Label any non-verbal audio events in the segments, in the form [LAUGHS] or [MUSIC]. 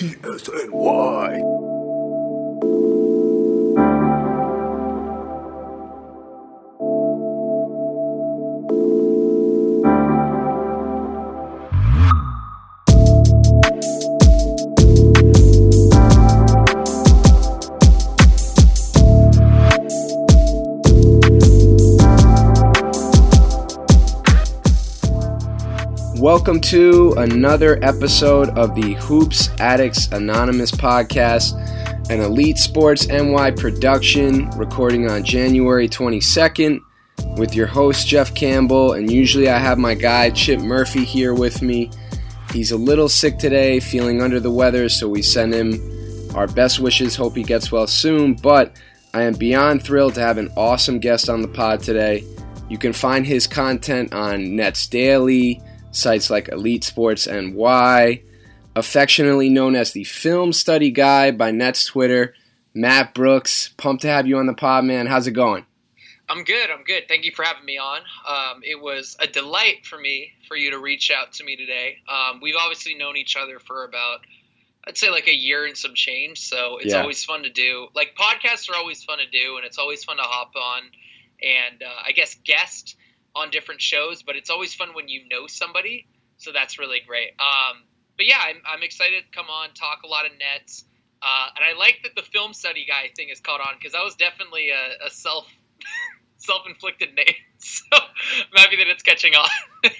ESNY. Welcome to another episode of the Hoops Addicts Anonymous podcast, an Elite Sports NY production, recording on January 22nd with your host Jeff Campbell. And usually I have my guy Chip Murphy here with me. He's a little sick today, feeling under the weather, so we send him our best wishes. Hope he gets well soon. But I am beyond thrilled to have an awesome guest on the pod today. You can find his content on Nets Daily sites like Elite Sports NY, affectionately known as the Film Study Guy by Nets Twitter, Matt Brooks. Pumped to have you on the pod, man. How's it going? I'm good. I'm good. Thank you for having me on. Um, it was a delight for me for you to reach out to me today. Um, we've obviously known each other for about, I'd say, like a year and some change. So it's Yeah. always fun to do. Like podcasts are always fun to do, and it's always fun to hop on and uh, I guess guest on different shows. But it's always fun when you know somebody. So that's really great. Um, but yeah, I'm, I'm excited to come on, talk a lot of Nets. Uh, and I like that the film study guy thing is caught on because that was definitely a, a self [LAUGHS] self-inflicted name. [LAUGHS] So I'm happy that it's catching on.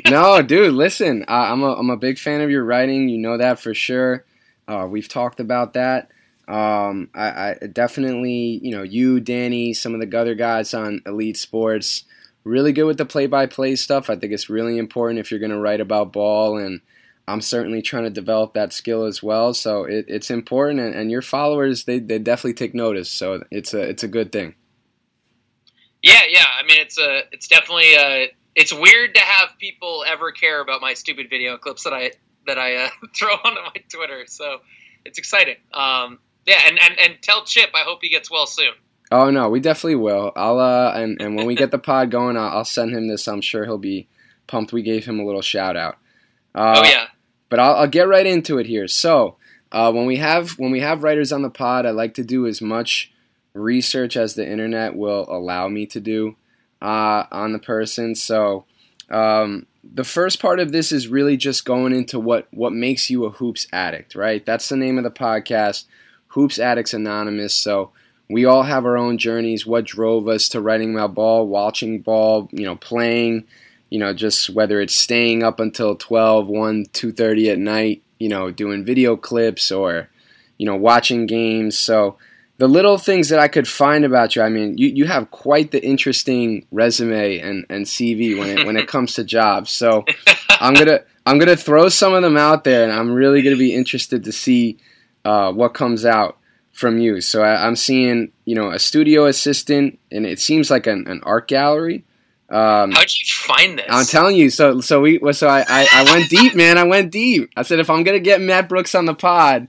[LAUGHS] no, dude, listen, I, I'm a I'm a big fan of your writing. You know that for sure. Uh, we've talked about that. Um, I, I definitely, you know, you, Danny, some of the other guys on Elite Sports, really good with the play-by-play stuff. I think it's really important if you're going to write about ball, and I'm certainly trying to develop that skill as well. So it, it's important, and, and your followers, they, they definitely take notice. So it's a it's a good thing. yeah, yeah. I mean, it's a it's definitely a, it's weird to have people ever care about my stupid video clips that I that I uh, [LAUGHS] throw onto my Twitter. So it's exciting. Um, yeah, and, and and tell Chip I hope he gets well soon. Oh no, we definitely will. I'll uh, and and when we get the pod going, I'll, I'll send him this. I'm sure he'll be pumped. We gave him a little shout out. Uh, oh yeah. But I'll, I'll get right into it here. So uh, when we have when we have writers on the pod, I like to do as much research as the internet will allow me to do uh, on the person. So um, the first part of this is really just going into what what makes you a hoops addict, right? That's the name of the podcast, Hoops Addicts Anonymous. So we all have our own journeys. What drove us to writing about ball, watching ball, you know, playing, you know, just whether it's staying up until 12, 1, 2.30 at night, you know, doing video clips or, you know, watching games. So the little things that I could find about you, I mean, you, you have quite the interesting resume and, and CV when it, when it comes to jobs. So I'm gonna I'm gonna throw some of them out there, and I'm really gonna be interested to see uh, what comes out from you. So I, I'm seeing you know a studio assistant, and it seems like an, an art gallery. Um, How'd you find this? I'm telling you. So so we so I, I I went deep, man. I went deep. I said if I'm gonna get Matt Brooks on the pod,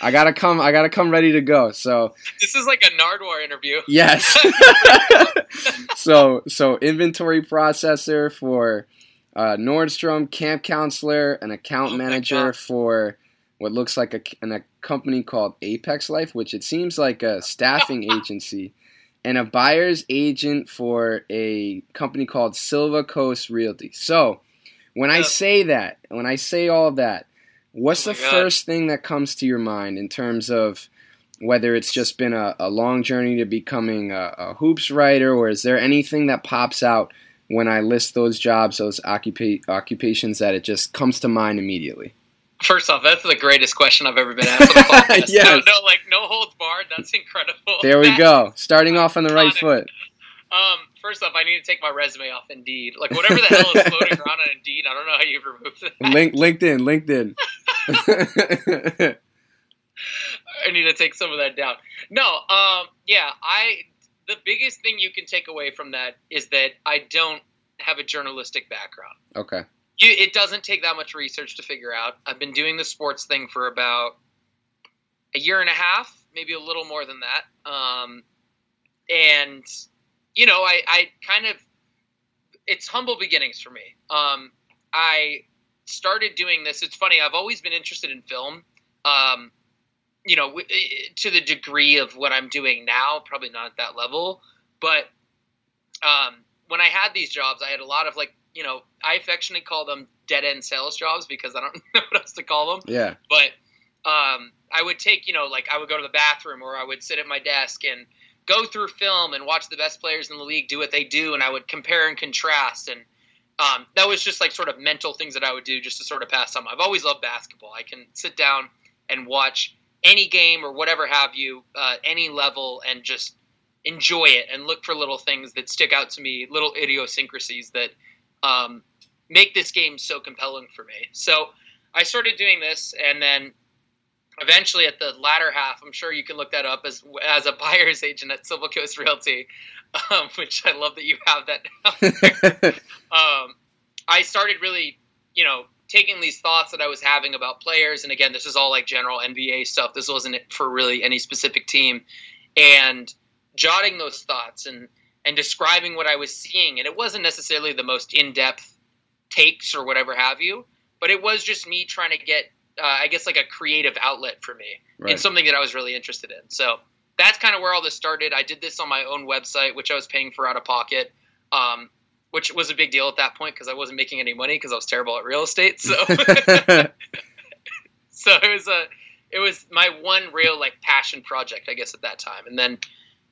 I gotta come. I gotta come ready to go. So this is like a Nardwuar interview. yes. [LAUGHS] so so inventory processor for uh, Nordstrom, camp counselor, an account Oh manager for what looks like a, an, a company called Apex Life, which it seems like a staffing [LAUGHS] agency, and a buyer's agent for a company called Silva Coast Realty. So when I say that, when I say all that, what's Oh the God. first thing that comes to your mind in terms of whether it's just been a, a long journey to becoming a, a hoops writer, or is there anything that pops out when I list those jobs, those occupa- occupations, that it just comes to mind immediately? First off, that's the greatest question I've ever been asked on. [LAUGHS] Yes. No, no, like no holds barred. That's incredible. There we That- go. Starting off on the right foot. Um, first off, I need to take my resume off Indeed. Like whatever the hell is [LAUGHS] floating around on Indeed, I don't know how you remove that. Link, LinkedIn, LinkedIn. [LAUGHS] I need to take some of that down. No, um, yeah, I. The biggest thing you can take away from that is that I don't have a journalistic background. Okay. You, it doesn't take that much research to figure out. I've been doing the sports thing for about a year and a half, maybe a little more than that. Um, and you know, I, I kind of it's humble beginnings for me. Um, I started doing this. It's funny. I've always been interested in film. Um, you know, to the degree of what I'm doing now, probably not at that level, but um, when I had these jobs, I had a lot of like, you know, I affectionately call them dead end sales jobs because I don't [LAUGHS] know what else to call them. Yeah. But um, I would take, you know, like I would go to the bathroom or I would sit at my desk and go through film and watch the best players in the league do what they do, and I would compare and contrast. And um, that was just like sort of mental things that I would do just to sort of pass time. I've always loved basketball. I can sit down and watch any game or whatever have you, uh, any level, and just enjoy it and look for little things that stick out to me, little idiosyncrasies that um, make this game so compelling for me. So I started doing this, and then eventually at the latter half, I'm sure you can look that up as as a buyer's [LAUGHS] agent at Silver Coast Realty, um, [LAUGHS] which I love that you have that now. [LAUGHS] um, I started really, you know, taking these thoughts that I was having about players, and again, this is all like general NBA stuff. This wasn't for really any specific team, and jotting those thoughts and and describing what I was seeing, and it wasn't necessarily the most in depth takes or whatever have you, but it was just me trying to get uh, I guess like a creative outlet for me right. and something that I was really interested in. So that's kind of where all this started. I did this on my own website, which I was paying for out of pocket, um, which was a big deal at that point because I wasn't making any money because I was terrible at real estate. So, [LAUGHS] [LAUGHS] so it was a, it was my one real like passion project, I guess, at that time. And then,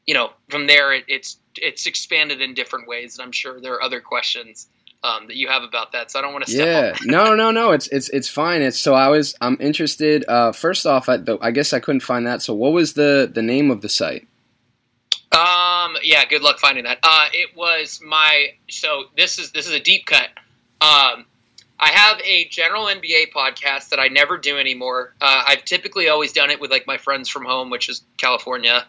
you know, from there, it, it's it's expanded in different ways, and I'm sure there are other questions um, that you have about that. So I don't want to. yeah, no, [LAUGHS] no, no. It's it's it's fine. It's so I was I'm interested. Uh, first off, I, I guess I couldn't find that. So what was the the name of the site? Um. Yeah. Good luck finding that. Uh, it was my. So this is this is a deep cut. Um, I have a general NBA podcast that I never do anymore. Uh, I've typically always done it with like my friends from home, which is California.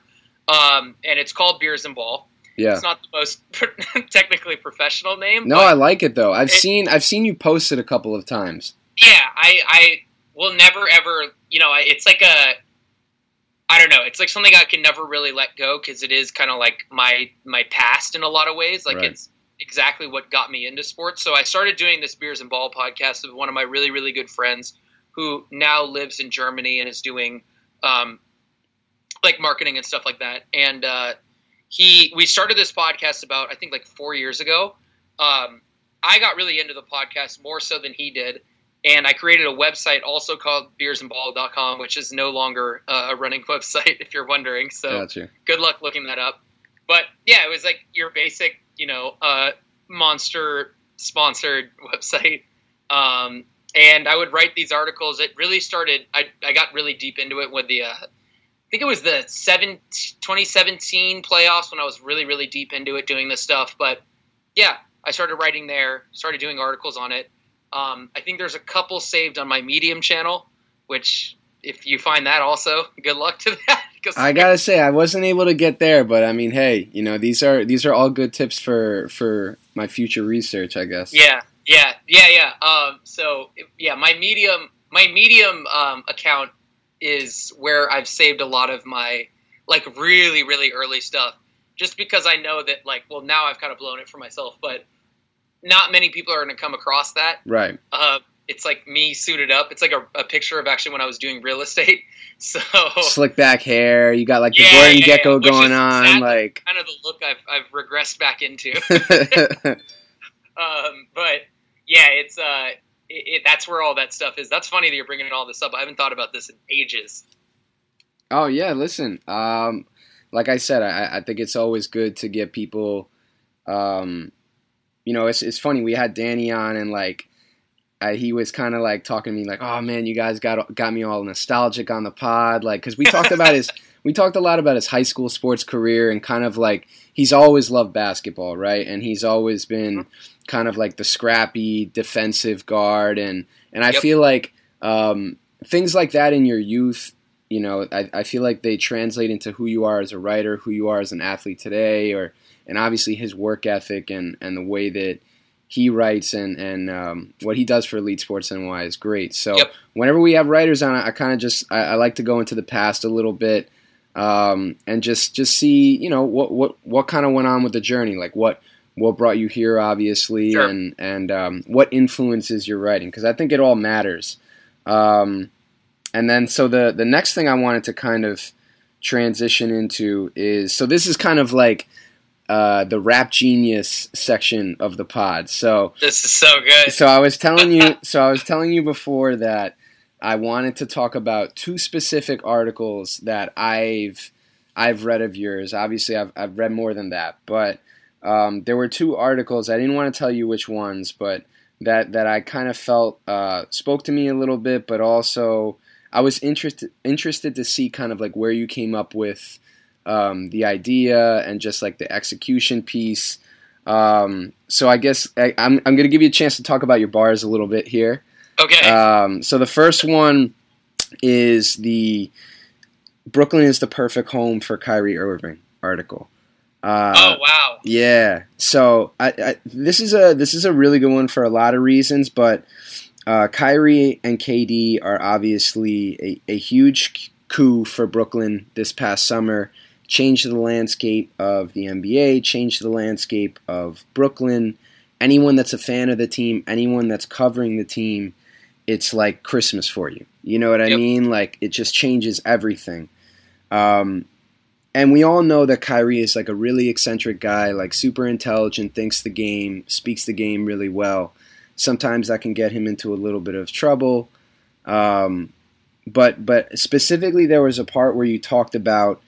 Um, and it's called Beers and Ball. Yeah. It's not the most [LAUGHS] technically professional name. No, I like it though. I've it, seen I've seen you post it a couple of times. Yeah, I I will never ever, you know, it's like a I don't know, it's like something I can never really let go cuz it is kind of like my my past in a lot of ways. Like right. it's exactly what got me into sports. So I started doing this Beers and Ball podcast with one of my really really good friends who now lives in Germany and is doing um like marketing and stuff like that. And uh he we started this podcast about I think like four years ago. Um, I got really into the podcast more so than he did, and I created a website also called beersandball.com, which is no longer uh, a running [LAUGHS] website if you're wondering. So gotcha. good luck looking that up. But yeah, it was like your basic, you know, uh, monster sponsored [LAUGHS] website. Um, and I would write these articles. It really started. I, I got really deep into it with the uh, think it was the 2017 playoffs when I was really, really deep into it, doing this stuff. But yeah, I started writing there, started doing articles on it. Um, I think there's a couple saved on my Medium channel, which if you find that also, [LAUGHS] good luck to that. [LAUGHS] I gotta say, I wasn't able to get there, but I mean, hey, you know, these are these are all good tips for for my future research, I guess. Yeah, yeah, yeah, yeah. Um, so yeah, my Medium my Medium um, account is where I've saved a lot of my like really really early stuff just because I know that like well now I've kind of blown it for myself but not many people are going to come across that. Right. Uh, it's like me suited up. It's like a, a, picture of actually when I was doing real estate. [LAUGHS] So slick back hair. You got like the yeah, Gordon yeah, Gekko yeah. going on like kind of the look I've, I've regressed back into. [LAUGHS] [LAUGHS] Um, but yeah it's uh it, it, that's where all that stuff is. That's funny that you're bringing all this up. I haven't thought about this in ages. Oh yeah, listen. Um, like I said, I, I, think it's always good to get people. Um, you know, it's it's funny. We had Danny on, and like I, he was kind of like talking to me, like, "Oh man, you guys got got me all nostalgic on the pod," like because we talked about [LAUGHS] his we talked a lot about his high school sports career and kind of like he's always loved basketball, right? And he's always been mm-hmm. kind of like the scrappy defensive guard, and and I yep. feel like um, things like that in your youth you know, I, I feel like they translate into who you are as a writer, who you are as an athlete today, or and obviously his work ethic and, and the way that he writes and and um, what he does for Elite Sports NY is great. So Yep. whenever we have writers on, I, I kind of just I, I like to go into the past a little bit um, and just just see you know what what what kind of went on with the journey, like what what brought you here, obviously, Sure. and and um, what influences your writing because I think it all matters. Um, and then so the the next thing I wanted to kind of transition into is so this is kind of like uh, the rap genius section of the pod. So This is so good. so I was telling you [LAUGHS] so I was telling you before that I wanted to talk about two specific articles that I've I've read of yours. Obviously I've I've read more than that, but um, there were two articles. I didn't want to tell you which ones, but that that I kind of felt uh, spoke to me a little bit, but also I was interested interested to see kind of like where you came up with um, the idea and just like the execution piece. Um, so I guess I, I'm I'm going to give you a chance to talk about your bars a little bit here. Okay. Um, so the first one is the Brooklyn is the perfect home for Kyrie Irving article. Uh, oh wow. yeah. So I, I, this is a this is a really good one for a lot of reasons, but uh, Kyrie and KD are obviously a, a huge coup for Brooklyn this past summer. Changed the landscape of the NBA. Changed the landscape of Brooklyn. Anyone that's a fan of the team, anyone that's covering the team, it's like Christmas for you. You know what I Yep. mean? Like it just changes everything. Um, and we all know that Kyrie is like a really eccentric guy, like super intelligent, thinks the game, speaks the game really well. Sometimes that can get him into a little bit of trouble. Um, but but specifically, there was a part where you talked about,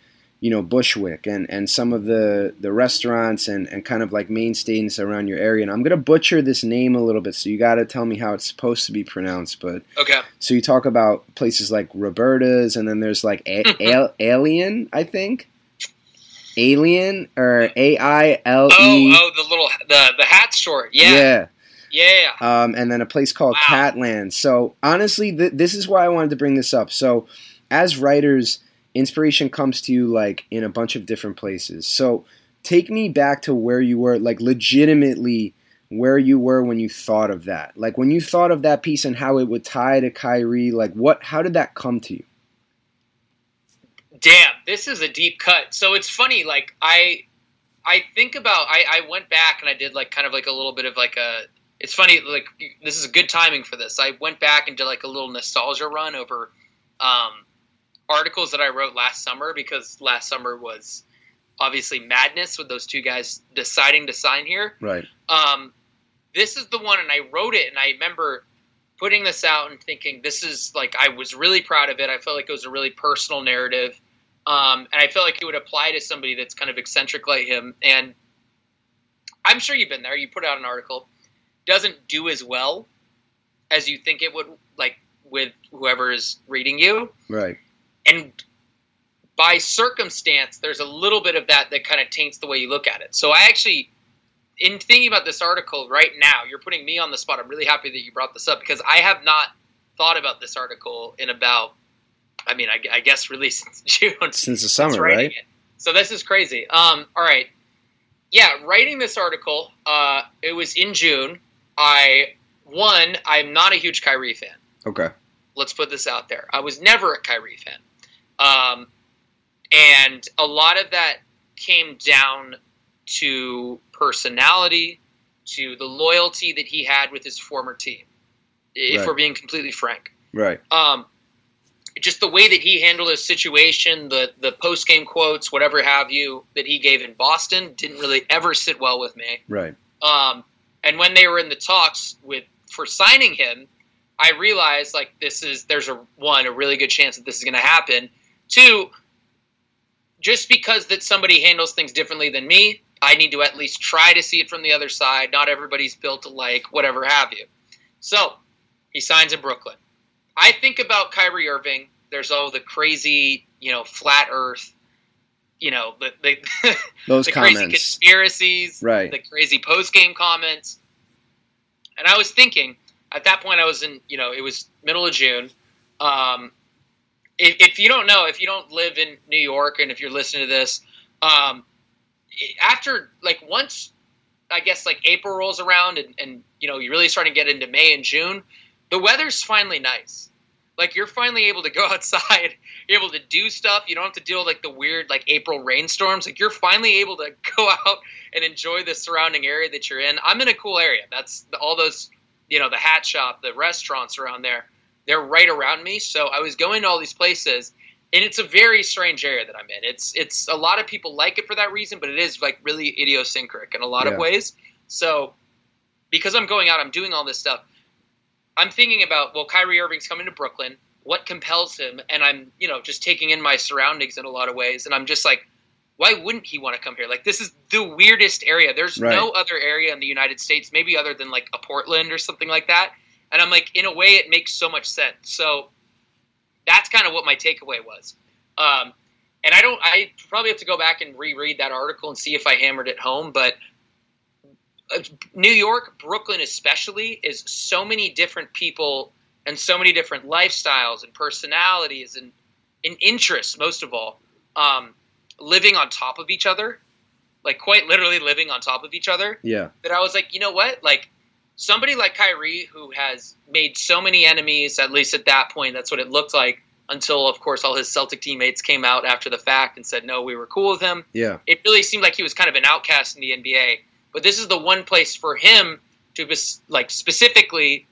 you know, Bushwick and, and some of the, the restaurants and, and kind of like mainstays around your area. And I'm gonna butcher this name a little bit, so you got to tell me how it's supposed to be pronounced. But Okay. so you talk about places like Roberta's, and then there's like a- Al- Alien, I think. Alien or A I L E. Oh, oh, the little the the hat store. Yeah. Yeah. Um, and then a place called Wow. Catland. So honestly, th- this is why I wanted to bring this up. So as writers, inspiration comes to you like in a bunch of different places. So take me back to where you were, like legitimately where you were when you thought of that. Like when you thought of that piece and how it would tie to Kyrie. Like what? How did that come to you? Damn, this is a deep cut. So it's funny, like I I think about I, I went back and I did like kind of like a little bit of like a it's funny, like this is a good timing for this. I went back and did like a little nostalgia run over um articles that I wrote last summer because last summer was obviously madness with those two guys deciding to sign here. Right. Um, this is the one, and I wrote it, and I remember putting this out and thinking this is like I was really proud of it. I felt like it was a really personal narrative, um, and I felt like it would apply to somebody that's kind of eccentric like him. And I'm sure you've been there. You put out an article, doesn't do as well as you think it would, like with whoever is reading you, Right. And by circumstance, there's a little bit of that that kind of taints the way you look at it. So I actually, in thinking about this article right now, you're putting me on the spot. I'm really happy that you brought this up because I have not thought about this article in about, I mean, I, I guess really [LAUGHS] since June. Since the summer, writing right? it. So this is crazy. Um, all right, yeah, writing this article, uh, it was in June. I one, I'm not a huge Kyrie fan Okay. let's put this out there. I was never a Kyrie fan. Um, and a lot of that came down to personality, to the loyalty that he had with his former team, if Right. we're being completely frank. Right. Um, just the way that he handled his situation, the, the post game quotes, whatever have you, that he gave in Boston didn't really ever sit well with me. Right. Um, and when they were in the talks with for signing him, I realized like this is there's a one a really good chance that this is going to happen. Two, just because that somebody handles things differently than me, I need to at least try to see it from the other side. Not everybody's built alike, whatever have you. So he signs in Brooklyn. I think about Kyrie Irving. There's all the crazy, you know, flat Earth, you know, the the, [LAUGHS] Those the crazy comments. conspiracies, Right. the crazy post game comments. And I was thinking, at that point, I was in, you know, it was middle of June. Um, if, if you don't know, if you don't live in New York, and if you're listening to this, um, after like once, I guess like April rolls around, and, and you know you really starting to get into May and June, the weather's finally nice. Like you're finally able to go [LAUGHS] outside, you're able to do stuff. You don't have to deal with like the weird like April rainstorms. Like you're finally able to [LAUGHS] go out and enjoy the surrounding area that you're in. I'm in a cool area. That's all those, you know, the hat shop, the restaurants around there. They're right around me. So I was going to all these places, and it's a very strange area that I'm in. It's it's a lot of people like it for that reason, but it is like really idiosyncratic in a lot Yeah. of ways. So because I'm going out, I'm doing all this stuff. I'm thinking about well, Kyrie Irving's coming to Brooklyn. What compels him? And I'm you know just taking in my surroundings in a lot of ways, and I'm just like, why wouldn't he want to come here? Like this is the weirdest area. There's Right. no other area in the United States, maybe other than like a Portland or something like that. And I'm like, in a way, it makes so much sense. So that's kind of what my takeaway was. Um, and I don't. I probably have to go back and reread that article and see if I hammered it home. But uh, New York, Brooklyn especially, is so many different people and so many different lifestyles and personalities and, and interests, most of all, um, living on top of each other, like quite literally living on top of each other Yeah. that I was like, you know what? Like somebody like Kyrie who has made so many enemies, at least at that point, that's what it looked like until of course all his Celtic teammates came out after the fact and said, No, we were cool with him. Yeah. It really seemed like he was kind of an outcast in the NBA. But this is the one place for him to bes- like specifically,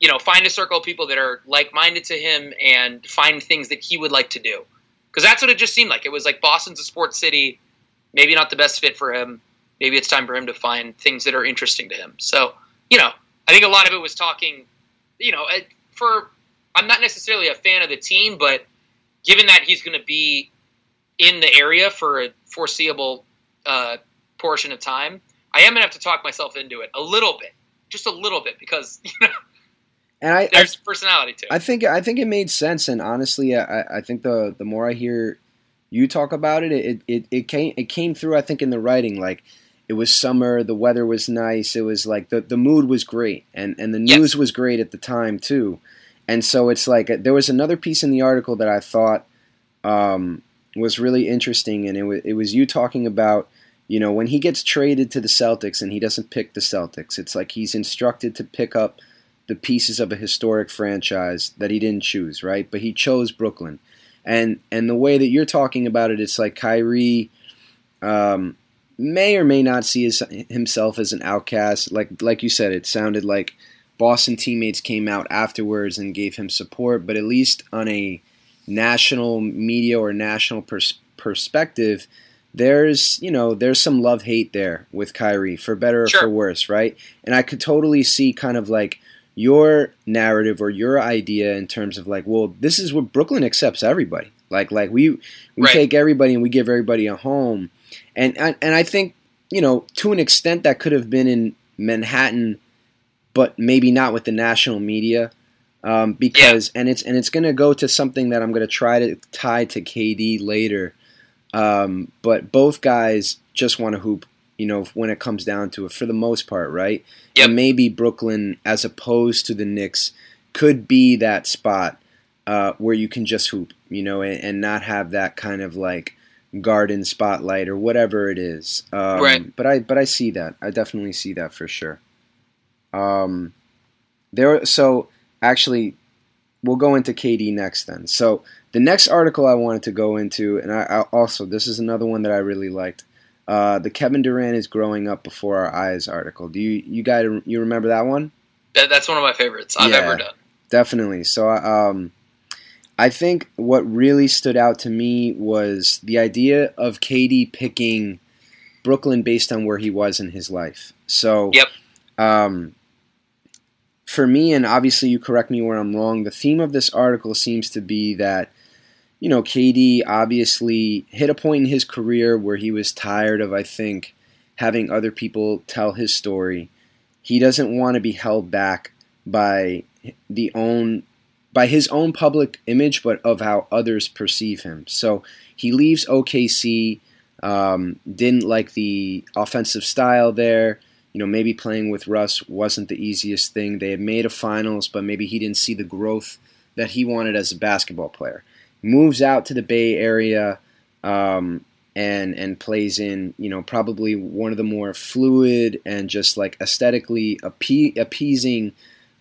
you know, find a circle of people that are like minded to him and find things that he would like to do. Because that's what it just seemed like. It was like Boston's a sports city, maybe not the best fit for him. Maybe it's time for him to find things that are interesting to him. So, you know, I think a lot of it was talking, you know, for I'm not necessarily a fan of the team, but given that he's going to be in the area for a foreseeable uh, portion of time, I am going to have to talk myself into it a little bit, just a little bit, because [LAUGHS] you know And I, I there's personality too. I think I think it made sense, and honestly, I, I think the the more I hear you talk about it, it, it it came it came through. I think in the writing, like it was summer, the weather was nice, it was like the the mood was great, and and the news was great at the time too, and so it's like uh, there was another piece in the article that I thought um, was really interesting, and it was it was you talking about. You know, when he gets traded to the Celtics and he doesn't pick the Celtics, it's like he's instructed to pick up the pieces of a historic franchise that he didn't choose, right? But he chose Brooklyn, and and the way that you're talking about it, it's like Kyrie um, may or may not see his, himself as an outcast. Like like you said, it sounded like Boston teammates came out afterwards and gave him support, but at least on a national media or national pers- perspective. There's, you know, there's some love hate there with Kyrie, for better or Sure. for worse, right? And I could totally see kind of like your narrative or your idea in terms of like, well, this is what Brooklyn accepts everybody. Like, like we we Right. take everybody and we give everybody a home, and and and I think you know to an extent that could have been in Manhattan, but maybe not with the national media, um, because and it's and it's going to go to something that I'm going to try to tie to KD later. Um, but both guys just want to hoop, you know, when it comes down to it, for the most part, right? Yep. And maybe Brooklyn, as opposed to the Knicks, could be that spot uh, where you can just hoop, you know, and, and not have that kind of like garden spotlight or whatever it is. Um, Right. But I but I see that. I definitely see that for sure. Um, there. So actually, we'll go into KD next then. So the next article I wanted to go into, and I, I also this is another one that I really liked. Uh, the Kevin Durant is growing up before our eyes article. Do you you guys you remember that one? That, that's one of my favorites I've Yeah. ever done. Definitely. So, um, I think what really stood out to me was the idea of KD picking Brooklyn based on where he was in his life. So, Yep. um, for me, and obviously you correct me where I'm wrong, the theme of this article seems to be that, you know, KD obviously hit a point in his career where he was tired of, I think, having other people tell his story. He doesn't want to be held back by the own by his own public image, but of how others perceive him. So he leaves OKC. Um, didn't like the offensive style there. You know, maybe playing with Russ wasn't the easiest thing. They had made a finals, but maybe he didn't see the growth that he wanted as a basketball player. moves out to the Bay Area um, and and plays in you know probably one of the more fluid and just like aesthetically appe- appeasing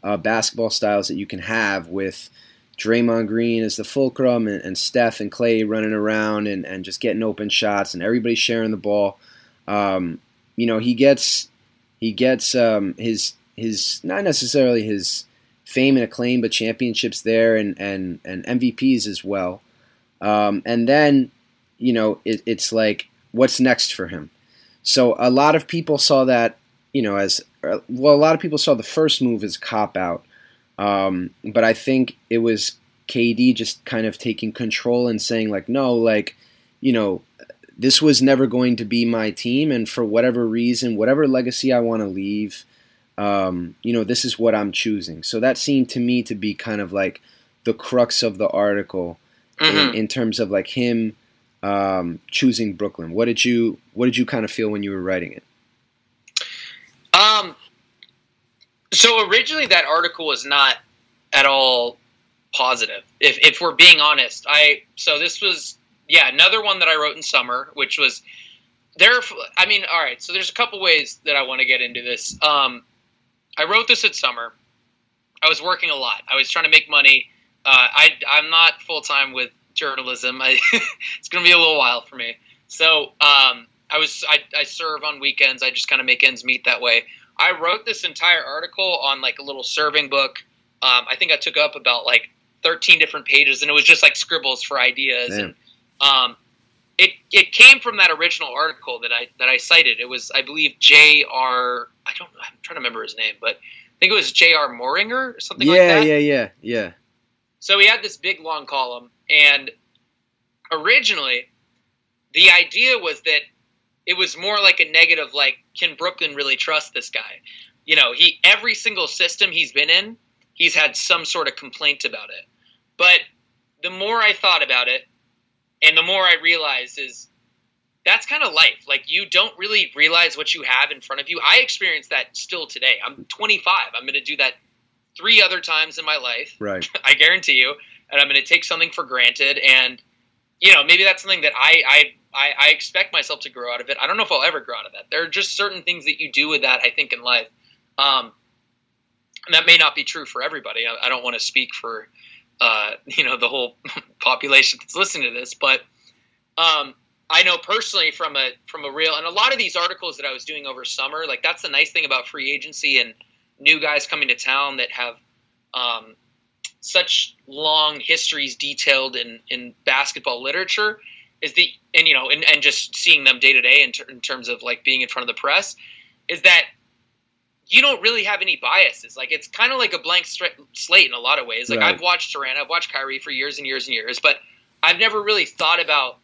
uh, basketball styles that you can have with Draymond Green as the fulcrum and, and Steph and Clay running around and, and just getting open shots and everybody sharing the ball. Um, you know he gets he gets um, his his not necessarily his fame and acclaim, but championships there and and and MVPs as well. Um, and then you know it, it's like what's next for him. So a lot of people saw that you know as well. A lot of people saw the first move as cop out, um, but I think it was KD just kind of taking control and saying like no, like you know this was never going to be my team, and for whatever reason, whatever legacy I want to leave um, you know, this is what I'm choosing. So that seemed to me to be kind of like the crux of the article mm-hmm. in, in, terms of like him um, choosing Brooklyn. What did you What did you kind of feel when you were writing it? Um. So originally, that article was not at all positive. If if we're being honest, I so this was yeah another one that I wrote in summer, which was there. I mean, all right. So there's a couple ways that I want to get into this. Um, I wrote this at summer. I was working a lot. I was trying to make money. Uh, I, I'm not full time with journalism. I, [LAUGHS] it's going to be a little while for me. So um, I was I, I serve on weekends. I just kind of make ends meet that way. I wrote this entire article on like a little serving book. Um, I think I took up about like 13 different pages, and it was just like scribbles for ideas. Damn. And um, it it came from that original article that I that I cited. It was I believe J.R. I don't I'm trying to remember his name, but I think it was J.R. Moehringer or something yeah, like that. Yeah, yeah, yeah, So he had this big long column, and originally the idea was that it was more like a negative, like can Brooklyn really trust this guy? You know, he every single system he's been in, he's had some sort of complaint about it. But the more I thought about it, and the more I realize is that's kind of life. Like you don't really realize what you have in front of you. I experience that still today. I'm 25. I'm going to do that three other times in my life. Right. [LAUGHS] I guarantee you. And I'm going to take something for granted. And you know, maybe that's something that I, I I I expect myself to grow out of it. I don't know if I'll ever grow out of that. There are just certain things that you do with that. I think in life. Um, and that may not be true for everybody. I, I don't want to speak for uh, [LAUGHS] you know the whole [LAUGHS] population that's listening to this, but um, I know personally from a from a real and a lot of these articles that I was doing over summer, like that's the nice thing about free agency and new guys coming to town that have um, such long histories detailed in in basketball literature is the and you know and, and just seeing them day to day in, ter- in terms of like being in front of the press is that you don't really have any biases. Like it's kind of like a blank slate in a lot of ways. Like right. I've watched Durant, I've watched Kyrie for years and years and years, but I've never really thought about,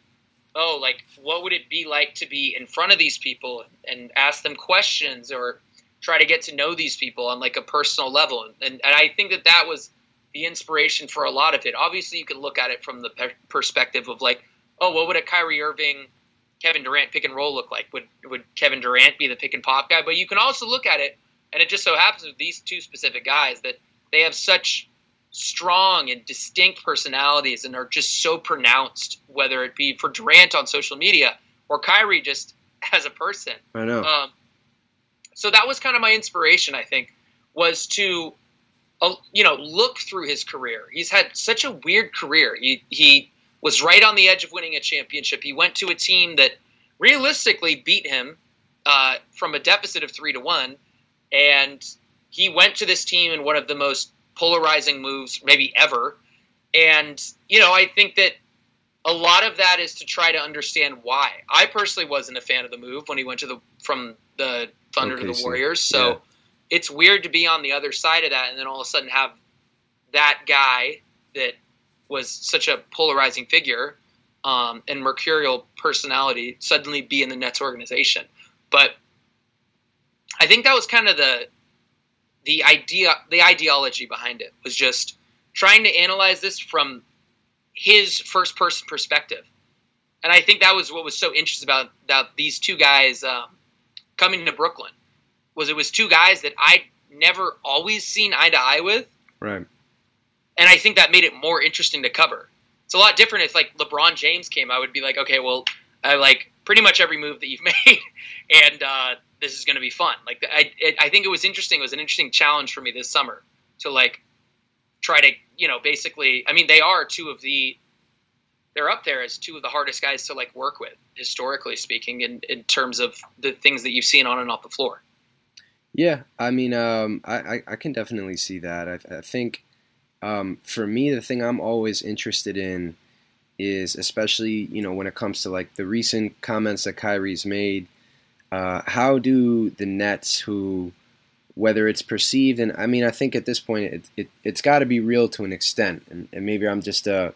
oh, like what would it be like to be in front of these people and ask them questions or try to get to know these people on like a personal level. And, and I think that that was the inspiration for a lot of it. Obviously, you can look at it from the perspective of like, oh, what would a Kyrie Irving, Kevin Durant pick and roll look like? Would would Kevin Durant be the pick and pop guy? But you can also look at it and it just so happens with these two specific guys that they have such strong and distinct personalities and are just so pronounced, whether it be for Durant on social media or Kyrie just [LAUGHS] as a person. I know. Um, so that was kind of my inspiration, I think, was to, uh, you know, look through his career. He's had such a weird career. He, he was right on the edge of winning a championship. He went to a team that realistically beat him uh, from a deficit of three to one and he went to this team in one of the most polarizing moves maybe ever. And, you know, I think that a lot of that is to try to understand why. I personally wasn't a fan of the move when he went to the from the Thunder okay, to the Warriors. So yeah. it's weird to be on the other side of that and then all of a sudden have that guy that was such a polarizing figure um, and mercurial personality suddenly be in the Nets organization. But I think that was kind of the the idea the ideology behind it was just trying to analyze this from his first person perspective. And I think that was what was so interesting about, about these two guys um, coming to Brooklyn was it was two guys that I never always seen eye to eye with. Right. And I think that made it more interesting to cover It's a lot different if like LeBron James came. I would be like, okay, well, I like pretty much every move that you've [LAUGHS] made, and uh, this is going to be fun. Like I, it, I think it was interesting. It was an interesting challenge for me this summer to like try to, you know, basically. I mean, they are two of the. They're up there as two of the hardest guys to like work with, historically speaking, in, in terms of the things that you've seen on and off the floor. Yeah, I mean, um, I, I can definitely see that. I, I think um, for me, the thing I'm always interested in is, especially you know, when it comes to like the recent comments that Kyrie's made. Uh, how do the Nets, who, whether it's perceived, and I mean, I think at this point it, it it's got to be real to an extent, and, and maybe I'm just a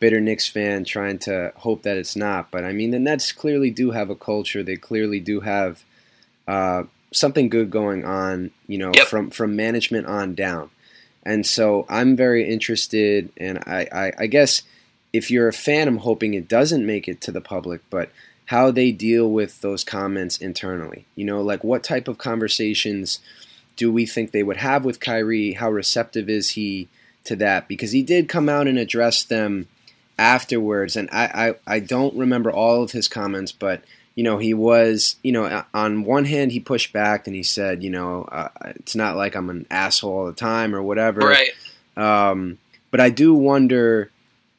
bitter Knicks fan trying to hope that it's not. But I mean, the Nets clearly do have a culture. They clearly do have uh, something good going on, you know, Yep. from from management on down. And so I'm very interested, and I, I, I guess if you're a fan, I'm hoping it doesn't make it to the public, but how they deal with those comments internally. You know, like what type of conversations do we think they would have with Kyrie? How receptive is he to that? Because he did come out and address them afterwards, and I, I, I don't remember all of his comments, but you know, he was, you know, on one hand, he pushed back and he said, you know, uh, it's not like I'm an asshole all the time or whatever. Right. Um, but I do wonder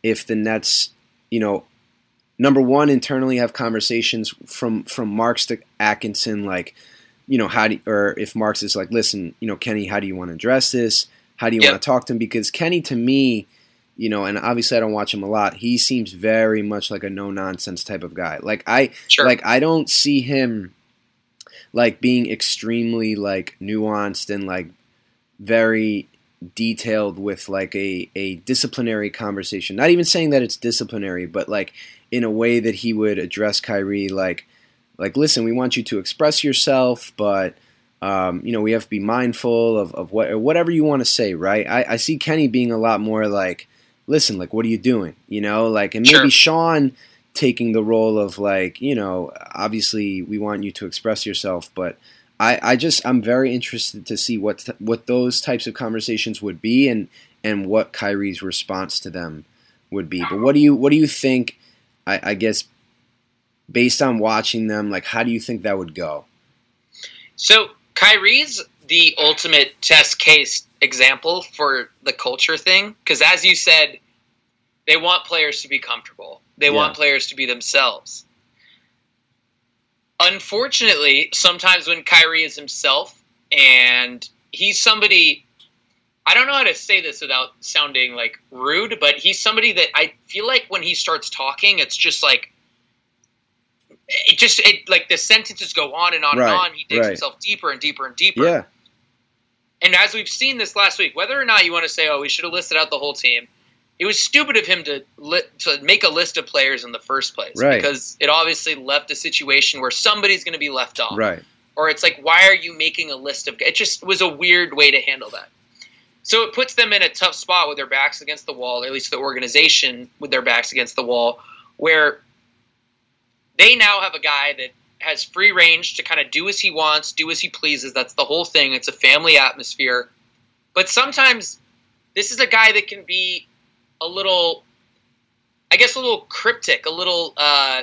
if the Nets, you know, number one, internally have conversations from from Marks to Atkinson, like, you know, how do or if Marks is like, listen, you know, Kenny, how do you want to address this? How do you Yep. want to talk to him? Because Kenny, to me, you know, and obviously I don't watch him a lot. He seems very much like a no nonsense type of guy. Like I, Sure. like I don't see him like being extremely like nuanced and like very detailed with like a, a disciplinary conversation. Not even saying that it's disciplinary, but like in a way that he would address Kyrie like like listen, we want you to express yourself, but um, you know, we have to be mindful of, of what whatever you want to say, right? I, I see Kenny being a lot more like, listen, like what are you doing? You know, like and maybe Sure. Sean taking the role of like, you know, obviously we want you to express yourself, but I, I just I'm very interested to see what th- what those types of conversations would be and and what Kyrie's response to them would be. But what do you what do you think? I, I guess based on watching them, like how do you think that would go? So Kyrie's the ultimate test case example for the culture thing because, as you said, they want players to be comfortable. They Yeah. want players to be themselves. Unfortunately, sometimes when Kyrie is himself and he's somebody I don't know how to say this without sounding like rude, but he's somebody that I feel like when he starts talking, it's just like it just it like the sentences go on and on Right, and on. He digs right. himself deeper and deeper and deeper. Yeah, And as we've seen this last week, whether or not you want to say, "Oh, we should have listed out the whole team," it was stupid of him to li- to make a list of players in the first place Right. because it obviously left a situation where somebody's going to be left off right. or it's like why are you making a list of it just was a weird way to handle that so it puts them in a tough spot with their backs against the wall or at least the organization with their backs against the wall where they now have a guy that has free range to kind of do as he wants do as he pleases that's the whole thing it's a family atmosphere but sometimes this is a guy that can be a little i guess a little cryptic a little uh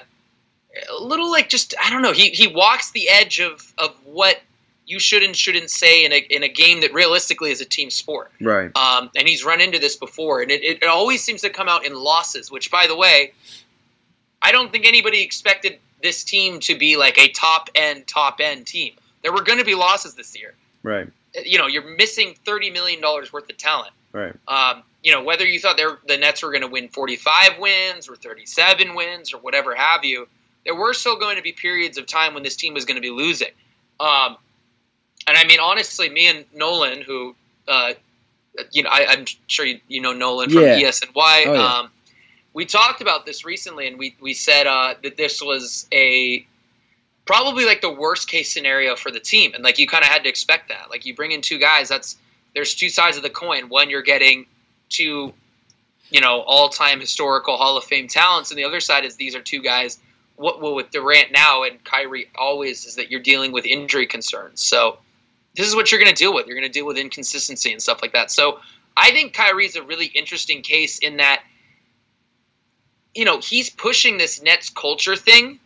a little like just I don't know. He he walks the edge of of what you should and shouldn't say in a in a game that realistically is a team sport. Right. Um, and he's run into this before, and it, it always seems to come out in losses. Which, by the way, I don't think anybody expected this team to be like a top end top end team. There were going to be losses this year. Right. You know, you're missing thirty million dollars worth of talent. Right. Um, you know, whether you thought the Nets were going to win 45 wins or 37 wins or whatever have you, there were still going to be periods of time when this team was going to be losing. Um, and I mean, honestly, me and Nolan, who, uh, you know, I, I'm sure you, you know Nolan from Yeah. ESNY, Oh, yeah. um, we talked about this recently, and we, we said uh, that this was a probably like the worst case scenario for the team, and like you kind of had to expect that. Like you bring in two guys, that's there's two sides of the coin. One, you're getting two, you know, all time historical Hall of Fame talents, and the other side is these are two guys. What well, with Durant now and Kyrie always is that you're dealing with injury concerns. So this is what you're going to deal with. You're going to deal with inconsistency and stuff like that. So I think Kyrie's a really interesting case in that you know, he's pushing this Nets culture thing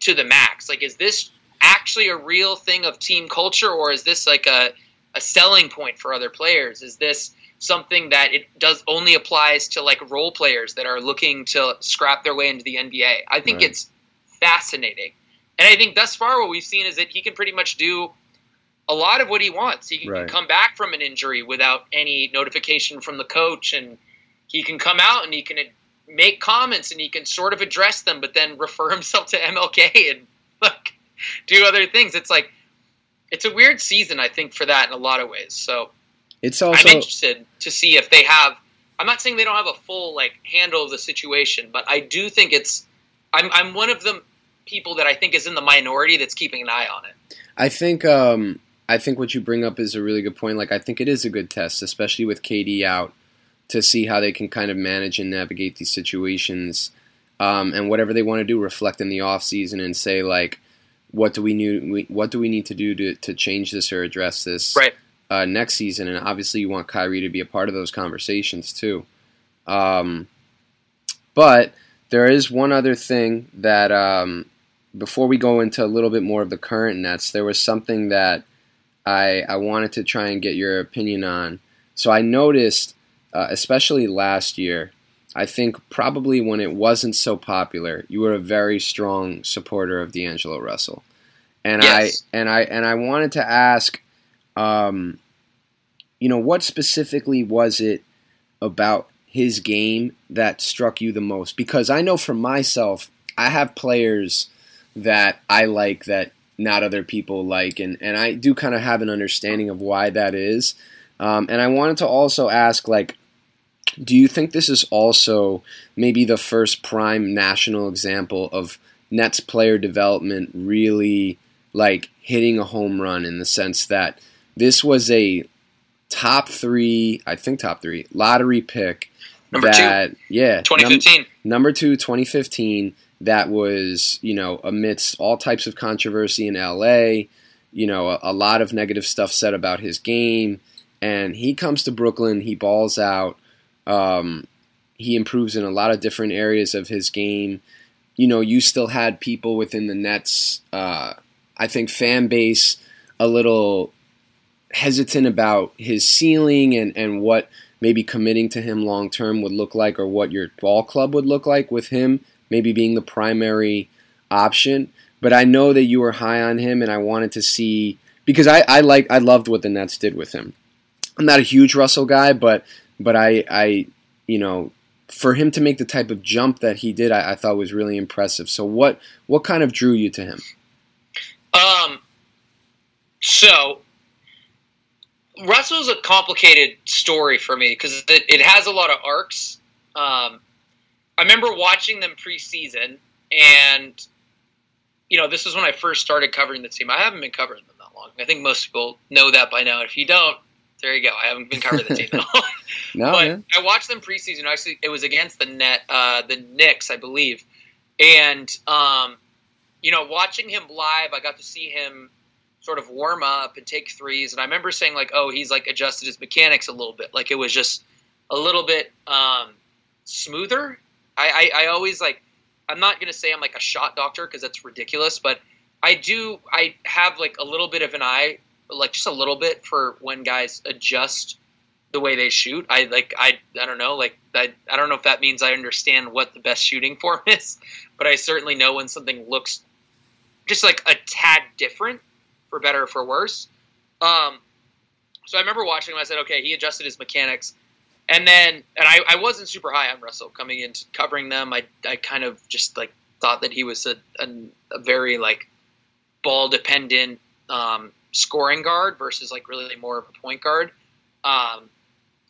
to the max. Like, is this actually a real thing of team culture, or is this like a a selling point for other players? Is this something that it does only applies to like role players that are looking to scrap their way into the NBA? I think right. it's fascinating. And I think thus far what we've seen is that he can pretty much do a lot of what he wants. He can right. come back from an injury without any notification from the coach, and he can come out and he can make comments and he can sort of address them, but then refer [LAUGHS] himself to MLK and like do other things. It's like it's a weird season, I think, for that in a lot of ways. So it's also I'm interested to see if they have. I'm not saying they don't have a full like handle of the situation, but I do think it's. I'm I'm one of the people that I think is in the minority that's keeping an eye on it. I think um, I think what you bring up is a really good point. Like I think it is a good test, especially with KD out, to see how they can kind of manage and navigate these situations, um, and whatever they want to do, reflect in the off season and say like, what do we need? What do we need to do to, to change this or address this right. uh, next season? And obviously, you want Kyrie to be a part of those conversations too. Um, but there is one other thing that um, before we go into a little bit more of the current Nets, there was something that I, I wanted to try and get your opinion on. So I noticed, uh, especially last year, I think probably when it wasn't so popular, you were a very strong supporter of D'Angelo Russell, and yes. I and I and I wanted to ask, um, you know, what specifically was it about his game that struck you the most? Because I know for myself, I have players that I like that not other people like, and and I do kind of have an understanding of why that is. Um, and I wanted to also ask, like, do you think this is also maybe the first prime national example of Nets player development really like hitting a home run in the sense that this was a top three, I think top three lottery pick. Number that, two, yeah, 2015. Num- number two, 2015 that was, you know, amidst all types of controversy in LA, you know, a, a, lot of negative stuff said about his game. And he comes to Brooklyn, he balls out, um, he improves in a lot of different areas of his game. You know, you still had people within the Nets, uh, I think, fan base a little hesitant about his ceiling and, and what maybe committing to him long term would look like or what your ball club would look like with him maybe being the primary option. But I know that you were high on him, and I wanted to see because I, I like I loved what the Nets did with him. I'm not a huge Russell guy, but but I I you know for him to make the type of jump that he did, I, I thought was really impressive. So what what kind of drew you to him? Um. So Russell's a complicated story for me because it, it, has a lot of arcs. Um, I remember watching them preseason, and you know, this is when I first started covering the team. I haven't been covering them that long. I think most people know that by now. If you don't, there you go. I haven't been covering the team that long. no, but man. I watched them preseason. Actually, it was against the net, uh, the Knicks, I believe, and um, you know, watching him live, I got to see him sort of warm up and take threes. And I remember saying like, "Oh, he's like adjusted his mechanics a little bit. Like it was just a little bit um, smoother I, I, I always like. I'm not gonna say I'm like a shot doctor because that's ridiculous, but I do. I have like a little bit of an eye, like just a little bit for when guys adjust the way they shoot. I like. I I don't know. Like I I don't know if that means I understand what the best shooting [LAUGHS] form is, but I certainly know when something looks just like a tad different, for better or for worse. Um, so I remember watching him. I said, okay, he adjusted his mechanics. And then, and I, I wasn't super high on Russell coming into covering them. I, I kind of just like thought that he was a, a, a very like ball dependent um, scoring guard versus like really more of a point guard. Um,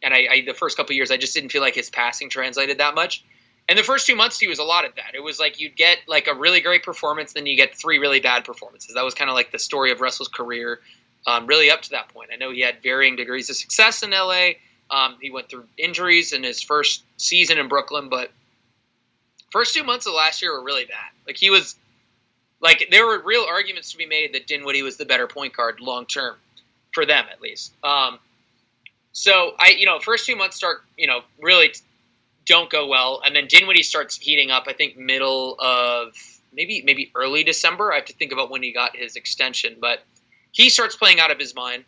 and I, I, the first couple years, I just didn't feel like his passing translated that much. And the first two months, he was a lot of that. It was like you'd get like a really great performance, then you get three really bad performances. That was kind of like the story of Russell's career, um, really up to that point. I know he had varying degrees of success in LA um, he went through injuries in his first season in Brooklyn, but first two months of last year were really bad. Like he was, like there were real arguments to be made that Dinwiddie was the better point guard long term for them at least. Um, so I, you know, first two months start, you know, really don't go well, and then Dinwiddie starts heating up. I think middle of maybe maybe early December. I have to think about when he got his extension, but he starts playing out of his mind.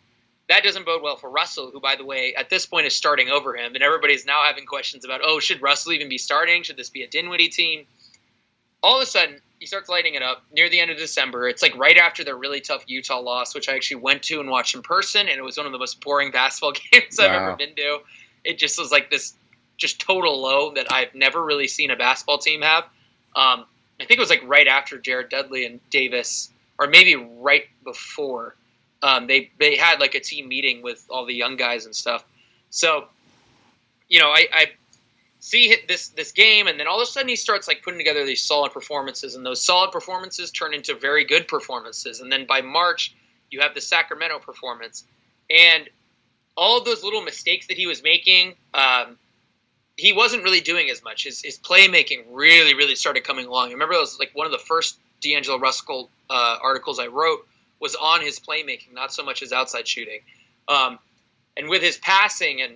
That doesn't bode well for Russell, who, by the way, at this point is starting over him, and everybody's now having questions about, oh, should Russell even be starting? Should this be a Dinwiddie team? All of a sudden, he starts lighting it up near the end of December. It's like right after the really tough Utah loss, which I actually went to and watched in person, and it was one of the most boring [LAUGHS] basketball games I've ever been to. It just was like this just total low that I've never really seen a basketball team have. Um, I think it was like right after Jared Dudley and Davis, or maybe right before. Um, they they had like a team meeting with all the young guys and stuff. So, you know, I, I see this this game, and then all of a sudden he starts like putting together these solid performances, and those solid performances turn into very good performances, and then by March you have the Sacramento performance, and all of those little mistakes that he was making. Um, he wasn't really doing as much. His, his playmaking really, really started coming along. I remember it was like one of the first D'Angelo Russell uh, articles I wrote was on his playmaking, not so much his outside shooting. Um, and with his passing and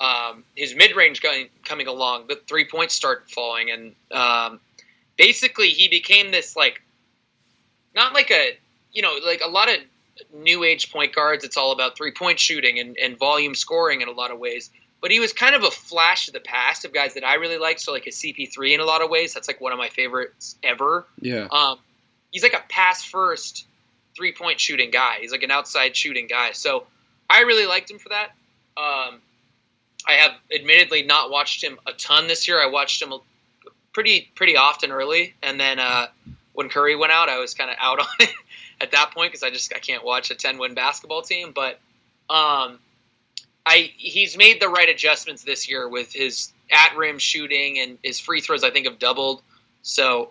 um, his mid range coming along, the three points start falling, and um, basically he became this like not like a you know like a lot of new age point guards. It's all about three point shooting and, and volume scoring in a lot of ways. But he was kind of a flash of the past of guys that I really like. So like a CP3 in a lot of ways. That's like one of my favorites ever. Yeah. Um, he's like a pass first three point shooting guy. He's like an outside shooting guy. So I really liked him for that. Um, I have admittedly not watched him a ton this year. I watched him pretty pretty often early, and then uh, when Curry went out, I was kind of out [LAUGHS] on it at that point because I just I can't watch a ten win basketball team. But um, I he's made the right adjustments this year with his at rim shooting and his free throws. I think have doubled. So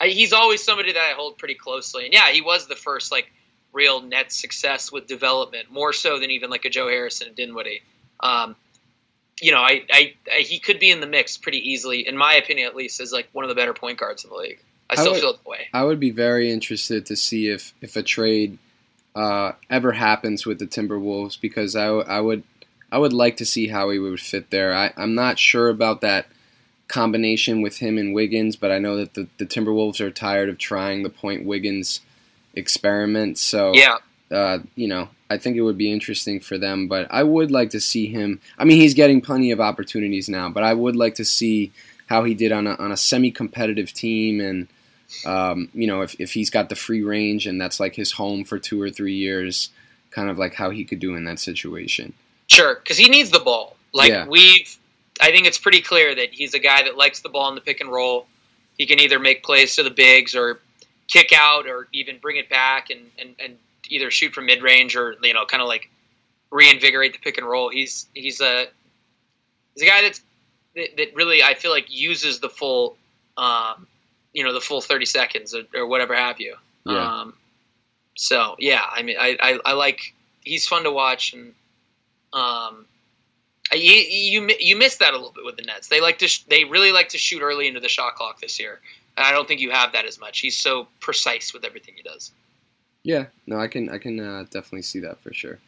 I, he's always somebody that I hold pretty closely. And yeah, he was the first like real net success with development, more so than even like a Joe Harrison and Dinwiddie. Um, you know, I, I, I, he could be in the mix pretty easily, in my opinion, at least, as like one of the better point guards in the league. I still I would, feel that way. I would be very interested to see if if a trade uh, ever happens with the Timberwolves because I, I would I would like to see how he would fit there. I, I'm not sure about that combination with him and Wiggins, but I know that the, the Timberwolves are tired of trying the point Wiggins experiment. So yeah, uh, you know, I think it would be interesting for them. But I would like to see him. I mean, he's getting plenty of opportunities now, but I would like to see how he did on a, on a semi-competitive team and. Um, you know, if, if he's got the free range and that's like his home for two or three years, kind of like how he could do in that situation. Sure, because he needs the ball. Like yeah. we've, I think it's pretty clear that he's a guy that likes the ball in the pick and roll. He can either make plays to the bigs or kick out or even bring it back and, and, and either shoot from mid range or you know kind of like reinvigorate the pick and roll. He's he's a he's a guy that's that, that really I feel like uses the full um, you know the full thirty seconds or, or whatever have you. Yeah. Um, so yeah, I mean I, I, I like he's fun to watch and um, you, you you missed that a little bit with the Nets. They like to sh- they really like to shoot early into the shot clock this year. And I don't think you have that as much. He's so precise with everything he does. Yeah, no, I can I can uh, definitely see that for sure.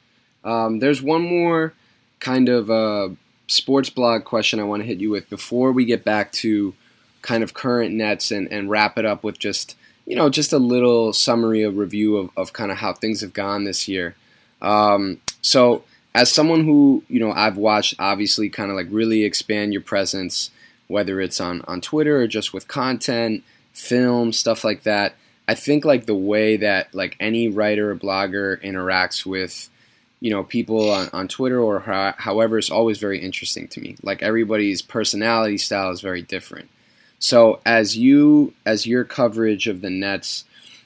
Um, there's one more kind of uh, sports blog question I want to hit you with before we get back to kind of current Nets and, and wrap it up with just you know just a little summary, a review of, of kind of how things have gone this year. Um, so as someone who you know I've watched obviously kind of like really expand your presence, whether it's on on Twitter or just with content, film, stuff like that. I think like the way that like any writer or blogger interacts with you know people on, on Twitter or ho- however is always very interesting to me. Like everybody's personality style is very different. So as you as your coverage of the Nets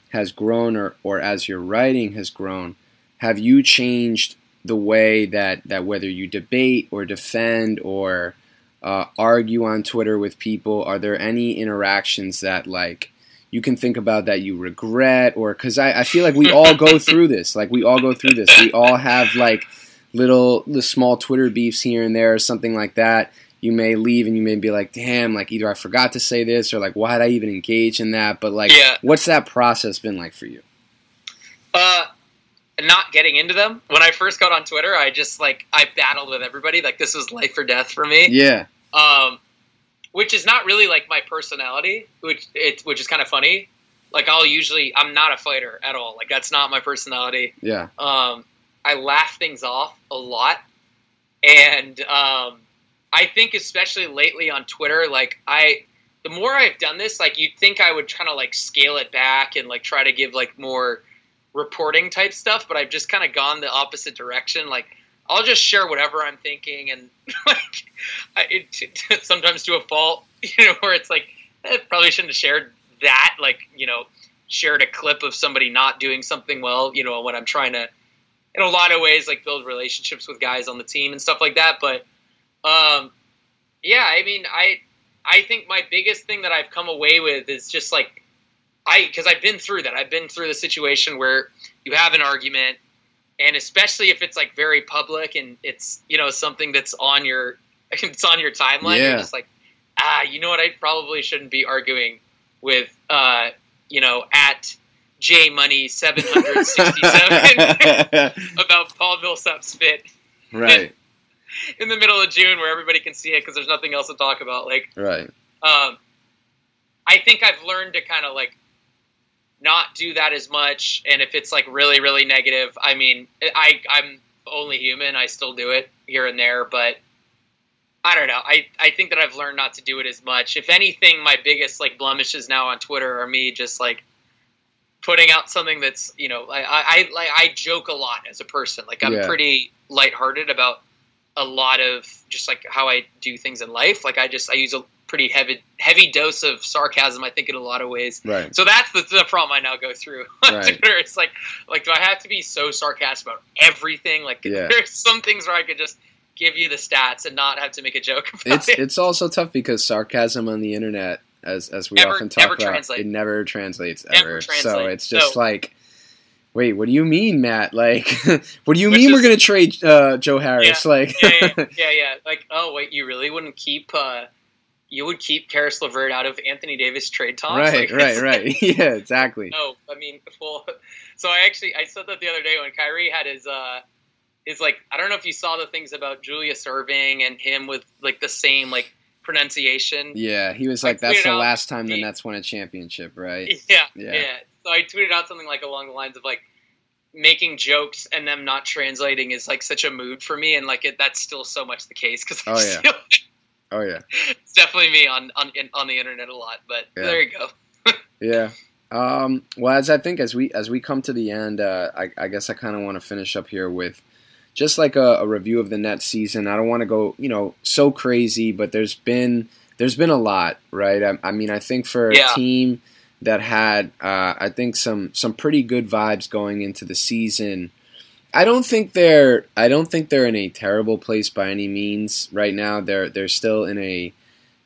has grown or, or as your writing has grown, have you changed the way that, that whether you debate or defend or uh, argue on Twitter with people, are there any interactions that like you can think about that you regret or because I, I feel like we all go [LAUGHS] through this like we all go through this we all have like little the small twitter beefs here and there or something like that you may leave and you may be like damn like either i forgot to say this or like why did i even engage in that but like yeah. what's that process been like for you uh not getting into them. When I first got on Twitter, I just like I battled with everybody. Like this was life or death for me. Yeah. Um, which is not really like my personality, which it which is kind of funny. Like I'll usually I'm not a fighter at all. Like that's not my personality. Yeah. Um, I laugh things off a lot, and um, I think especially lately on Twitter, like I, the more I've done this, like you'd think I would kind of like scale it back and like try to give like more reporting type stuff, but I've just kind of gone the opposite direction. Like I'll just share whatever I'm thinking, and [LAUGHS] like I, it, sometimes to a fault, [LAUGHS] you know, where it's like eh, probably shouldn't have shared that. Like you know, shared a clip of somebody not doing something well, you know, when I'm trying to, in a lot of ways, like build relationships with guys on the team and stuff like that. But um, yeah, I mean, I I think my biggest thing that I've come away with is just like I because I've been through that. I've been through the situation where you have an argument and especially if it's like very public and it's you know something that's on your [LAUGHS] it's on your timeline Yeah. you're just like ah you know what i probably shouldn't be arguing with uh you know at j money 767 [LAUGHS] [LAUGHS] about paul millsap's spit right. in the middle of june where everybody can see it because there's nothing else to talk about like Right. um, I think I've learned to kind of like not do that as much. And if it's like really, really negative, I mean, I I'm only human. I still do it here and there, but I don't know. I I think that I've learned not to do it as much. If anything, my biggest like blemishes now on Twitter are me just like putting out something that's you know I I, I like I joke a lot as a person. Like I'm Yeah. pretty lighthearted about a lot of just like how I do things in life. Like I just I use a pretty heavy heavy dose of sarcasm. I think in a lot of ways. Right. So that's the, the problem I now go through [LAUGHS] on Right. Twitter. It's like like do I have to be so sarcastic about everything? Like Yeah. [LAUGHS] there's some things where I could just give you the stats and not have to make a joke [LAUGHS] about It's it. it's also tough because sarcasm on the internet, as as we Never- often talk about, translate. it never translates Never ever. So it's just So- like, wait, what do you mean, Matt? Like, what do you Which mean we're gonna trade uh, Joe Harris? Like, yeah, yeah, yeah, yeah. Like, oh wait, you really wouldn't keep uh, you would keep Caris LeVert out of Anthony Davis trade talks? right, Like, right, right. [LAUGHS] yeah, exactly. No, I mean, well, [LAUGHS] so I actually I said that the other day when Kyrie had his uh his like I don't know if you saw the things about Julius Erving and him with like the same like pronunciation. Yeah, he was like, that's the last time the Nets won a championship, right? [LAUGHS] Yeah, Yeah. yeah, So I tweeted out something like along the lines of like making jokes and them not translating is like such a mood for me, and like it, that's still so much the case because Oh, yeah. still, Oh yeah, it's definitely me on on in- on the internet a lot. But Yeah. there you go. [LAUGHS] yeah. Um, well, as I think as we as we come to the end, uh, I, I guess I kind of want to finish up here with just like a, a review of the Nets season. I don't want to go, you know, so crazy, but there's been there's been a lot, right? I, I mean, I think for Yeah. a team that had, uh, I think some some pretty good vibes going into the season. I don't think they're I don't think they're in a terrible place by any means right now. They're they're still in a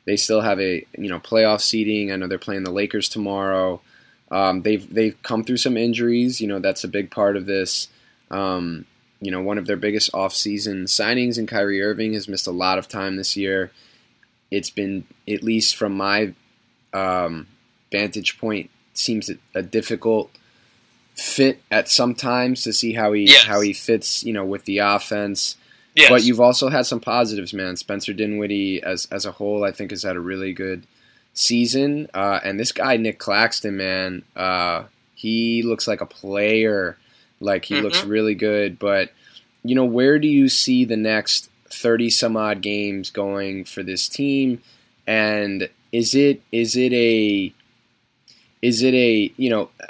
they still have a you know playoff seeding. I know they're playing the Lakers tomorrow. Um, they've they've come through some injuries. You know that's a big part of this. Um, you know one of their biggest offseason signings in Kyrie Irving has missed a lot of time this year. It's been at least from my um, vantage point seems a, a difficult fit at some times to see how he Yes. how he fits you know with the offense. Yes. But you've also had some positives, man. Spencer Dinwiddie, as as a whole, I think has had a really good season. Uh, and this guy Nic Claxton, man, uh, he looks like a player. Like he looks Mhm. really good. But you know, where do you see the next thirty some odd games going for this team? And is it is it a is it a you know uh,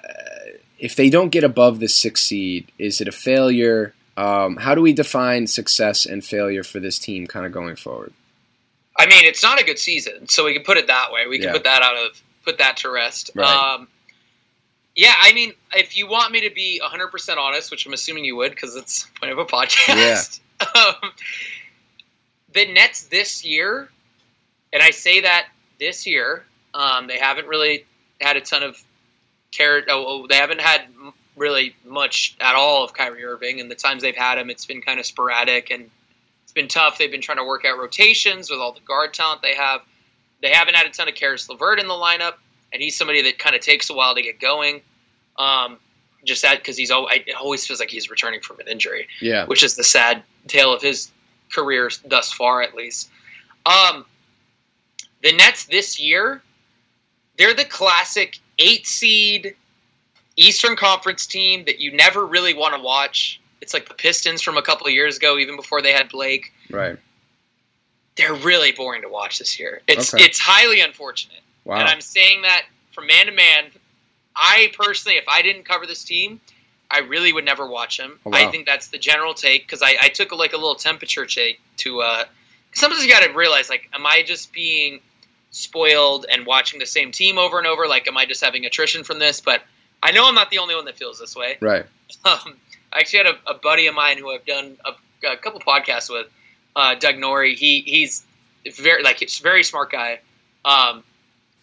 if they don't get above the six seed, is it a failure? Um, how do we define success and failure for this team kind of going forward? I mean, it's not a good season, so we can put it that way. We can Yeah. put that out of put that to rest. Right. Um, yeah, I mean, if you want me to be 100% honest, which I'm assuming you would because it's the point of a podcast, [LAUGHS] um, the Nets this year, and I say that this year, um, they haven't really had a ton of care. Oh, oh, they haven't had really much at all of Kyrie Irving, and the times they've had him, it's been kind of sporadic and it's been tough. They've been trying to work out rotations with all the guard talent they have. They haven't had a ton of Caris LeVert in the lineup, and he's somebody that kind of takes a while to get going. Um, just that because he's al- it always feels like he's returning from an injury Yeah, which is the sad tale of his career thus far, at least. Um, the Nets this year, they're the classic eight seed Eastern Conference team that you never really want to watch. It's like the Pistons from a couple of years ago, even before they had Blake. Right. They're really boring to watch this year. It's Okay. it's highly unfortunate. Wow. And I'm saying that from man to man. I personally, if I didn't cover this team, I really would never watch them. Oh, wow. I think that's the general take because I, I took like a little temperature check to. Uh, sometimes you got to realize, like, am I just being spoiled and watching the same team over and over? Like, am I just having attrition from this? But I know I'm not the only one that feels this way. right. [LAUGHS] Um, I actually had a, a buddy of mine who I've done a, a couple podcasts with, uh, Doug Norrie. He he's very like he's very smart guy. Um,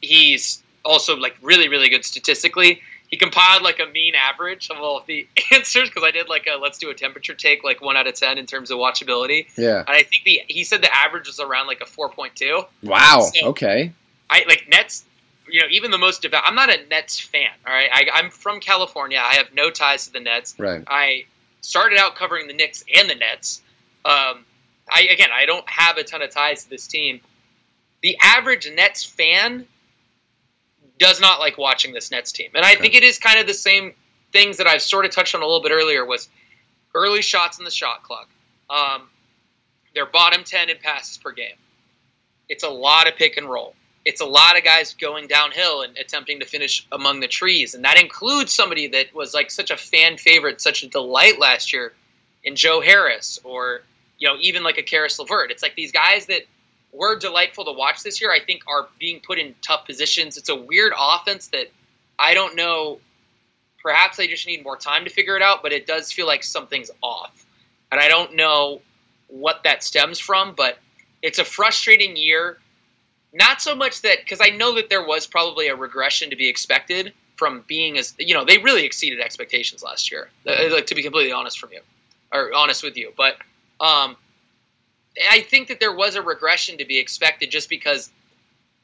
he's also like really really good statistically. He compiled like a mean average of all of the [LAUGHS] answers because I did like a let's do a temperature take like one out of ten in terms of watchability, Yeah. and I think the he said the average was around like a four point two. Wow. So- Okay. I like Nets. You know, even the most devout. I'm not a Nets fan. All right, I, I'm from California. I have no ties to the Nets. Right. I started out covering the Knicks and the Nets. Um, I again, I don't have a ton of ties to this team. The average Nets fan does not like watching this Nets team, and I Okay. think it is kind of the same things that I've sort of touched on a little bit earlier. Was early shots in the shot clock. Um, they're bottom ten in passes per game. It's a lot of pick and roll. It's a lot of guys going downhill and attempting to finish among the trees, and that includes somebody that was like such a fan favorite, such a delight last year in Joe Harris, or you know even like a Caris LeVert. It's like these guys that were delightful to watch this year. I think are being put in tough positions. It's a weird offense that I don't know. Perhaps they just need more time to figure it out, but it does feel like something's off, and I don't know what that stems from. But it's a frustrating year. Not so much that because I know that there was probably a regression to be expected from being as you know they really exceeded expectations last year. Uh, Like to be completely honest from you, or honest with you, but um, I think that there was a regression to be expected just because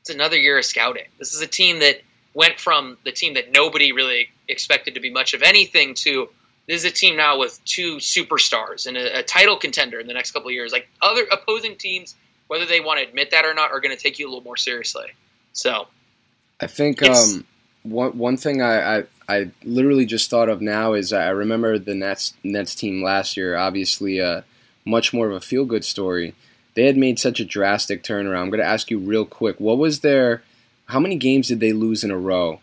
it's another year of scouting. This is a team that went from the team that nobody really expected to be much of anything to this is a team now with two superstars and a, a title contender in the next couple of years. Like other opposing teams, whether they want to admit that or not, are going to take you a little more seriously. So I think um, one one thing I, I I literally just thought of now is I remember the Nets Nets team last year. Obviously, uh, much more of a feel good story. They had made such a drastic turnaround. I'm going to ask you real quick. What was their? How many games did they lose in a row?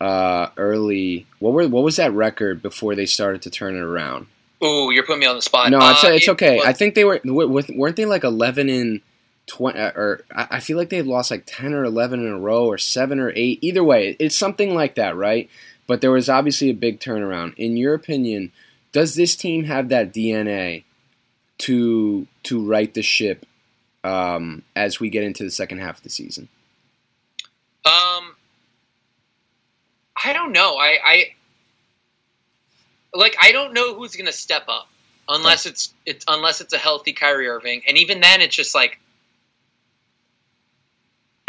Uh, early. What were? What was that record before they started to turn it around? Ooh, you're putting me on the spot. No, it's, Uh, it's it okay. was- I think they were weren't they like eleven in twenty, or I I feel like they had lost like ten or eleven in a row, or seven or eight. Either way, it's something like that, right? But there was obviously a big turnaround. In your opinion, does this team have that DNA to to right the ship um, as we get into the second half of the season? Um, I don't know. I, I like. I don't know who's going to step up unless it's it's unless it's a healthy Kyrie Irving, and even then, it's just like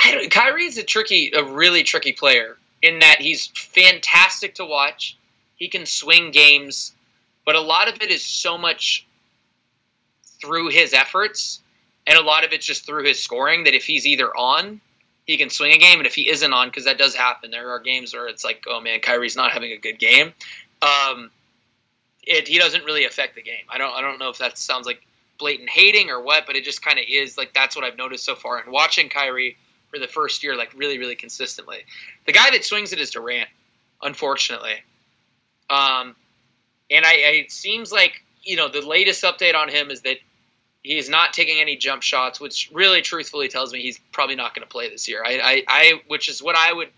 I don't, Kyrie's a tricky, a really tricky player in that he's fantastic to watch. He can swing games, but a lot of it is so much through his efforts, and a lot of it's just through his scoring. That if he's either on, he can swing a game, and if he isn't on, because that does happen, there are games where it's like, oh man, Kyrie's not having a good game. Um, it he doesn't really affect the game. I don't I don't know if that sounds like blatant hating or what, but it just kind of is like that's what I've noticed so far. And watching Kyrie for the first year, like really really consistently, the guy that swings it is Durant, unfortunately. Um, and I, I it seems like you know the latest update on him is that he is not taking any jump shots, which really truthfully tells me he's probably not going to play this year. I, I, I, which is what I would,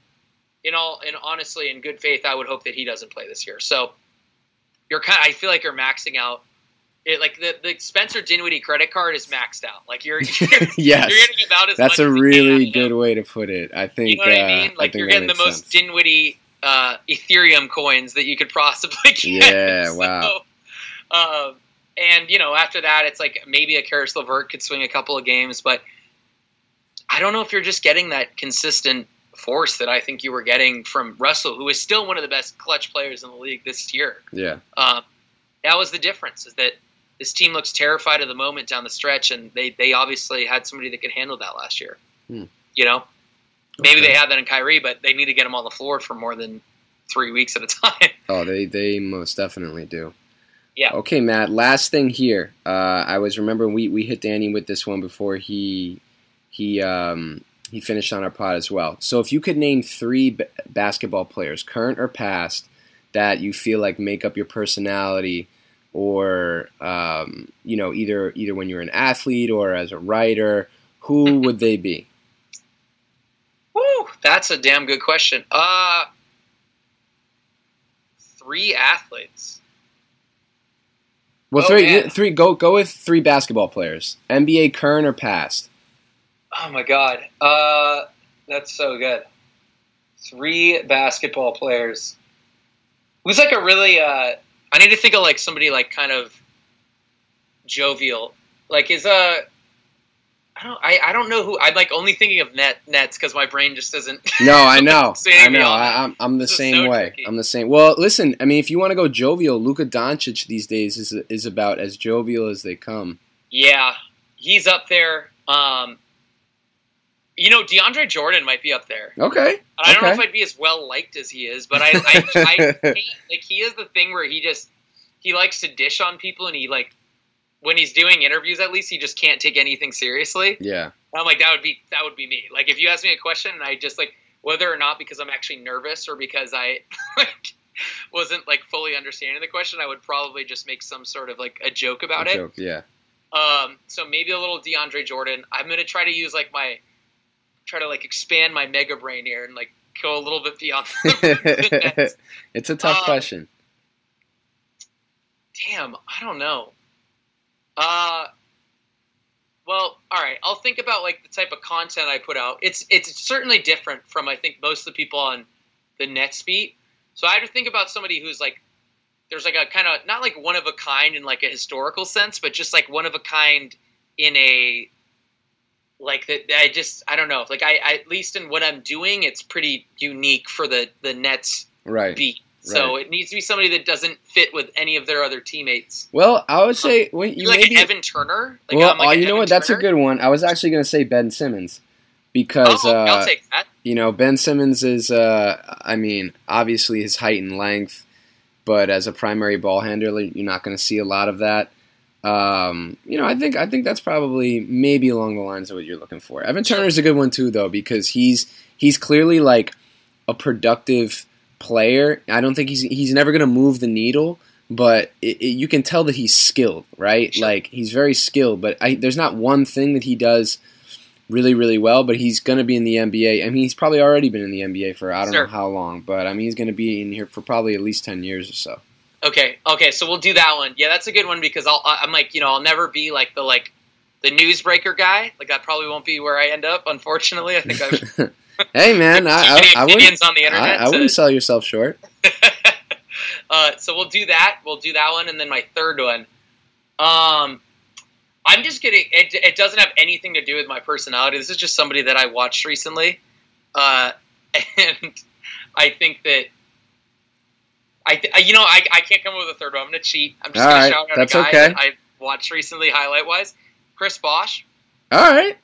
in all, and honestly, in good faith, I would hope that he doesn't play this year. So you're kind, I feel like you're maxing out. It, like the, the Spencer Dinwiddie credit card is maxed out. Like you're, [LAUGHS] you're, [LAUGHS] yes, you're going to as that's a really good way to put it. I think. You know what uh, I mean? Like think you're getting the most sense. Dinwiddie uh, Ethereum coins that you could possibly [LAUGHS] get. Yeah, So, wow. um, and you know, after that, it's like maybe a Caris LeVert could swing a couple of games, but I don't know if you're just getting that consistent force that I think you were getting from Russell, who is still one of the best clutch players in the league this year. Yeah. Um, that was the difference. Is that this team looks terrified of the moment down the stretch, and they they obviously had somebody that could handle that last year. You know, maybe okay. they have that in Kyrie, but they need to get him on the floor for more than three weeks at a [LAUGHS] time. Oh, they they most definitely do. Yeah. Okay, Matt. Last thing here. Uh, I was remembering we, we hit Danny with this one before he he um, he finished on our pod as well. So if you could name three b- basketball players, current or past, that you feel like make up your personality, or um, you know either either when you're an athlete or as a writer, who would they be? Woo, that's a damn good question. Uh, three athletes. Well, oh, three, man. three. Go, go with three basketball players. NBA current or past. Oh my god, uh, that's so good. Three basketball players. Who's like a really? Uh, I need to think of like somebody like kind of jovial. Like is a uh, I don't. I, I don't know who. I'm like only thinking of net nets because my brain just doesn't. [LAUGHS] No, I [LAUGHS] know. I know. I, am I'm the same so way. Tricky. I'm the same. Well, listen. I mean, if you want to go jovial, Luka Doncic these days is is about as jovial as they come. Yeah, he's up there. Um, you know, DeAndre Jordan might be up there. Okay. I don't okay. know if I'd be as well liked as he is, but I, [LAUGHS] I, I hate, like he is the thing where he just he likes to dish on people and he like when he's doing interviews at least he just can't take anything seriously. Yeah. I'm like that would be that would be me. Like if you ask me a question and I just like whether or not because I'm actually nervous or because I [LAUGHS] like wasn't like fully understanding the question, I would probably just make some sort of like a joke about a it. Joke, yeah. Um, so maybe a little DeAndre Jordan. I'm gonna try to use like my try to like expand my mega brain here and like go a little bit beyond. [LAUGHS] [LAUGHS] it's a tough um, question. Damn, I don't know. Uh, well, all right. I'll think about like the type of content I put out. It's it's certainly different from I think most of the people on the Nets beat. So I have to think about somebody who's like there's like a kind of not like one of a kind in like a historical sense, but just like one of a kind in a like that. I just I don't know. Like I, I at least in what I'm doing, it's pretty unique for the the Nets right. beat. So right. it needs to be somebody that doesn't fit with any of their other teammates. Well, I would say um, you like maybe, Evan Turner. Like, well, like uh, you know what? Turner. That's a good one. I was actually going to say Ben Simmons because oh, uh, I'll take that. You know, Ben Simmons is. Uh, I mean, obviously his height and length, but as a primary ball handler, you're not going to see a lot of that. Um, you know, I think I think that's probably maybe along the lines of what you're looking for. Evan Turner is a good one too, though, because he's he's clearly like a productive player. I don't think he's he's never going to move the needle, but it, it, you can tell that he's skilled, right? Sure. Like he's very skilled, but I, there's not one thing that he does really really well. But he's going to be in the NBA. I mean, he's probably already been in the NBA for I don't sure. know how long, but I mean, he's going to be in here for probably at least ten years or so. Okay, okay, so we'll do that one. Yeah, that's a good one because I'll I'm like you know I'll never be like the like the newsbreaker guy. Like that probably won't be where I end up. Unfortunately, I think I've [LAUGHS] hey [LAUGHS] man, I, I, I wouldn't, on the internet. I, I wouldn't sell yourself short. [LAUGHS] uh, so we'll do that. We'll do that one, and then my third one. Um, I'm just kidding. It, it doesn't have anything to do with my personality. This is just somebody that I watched recently, uh, [LAUGHS] and I think that I, th- you know, I, I can't come up with a third one. I'm going to cheat. I'm just going right, to shout out a guy okay. that I watched recently, highlight wise. Chris Bosh. All right.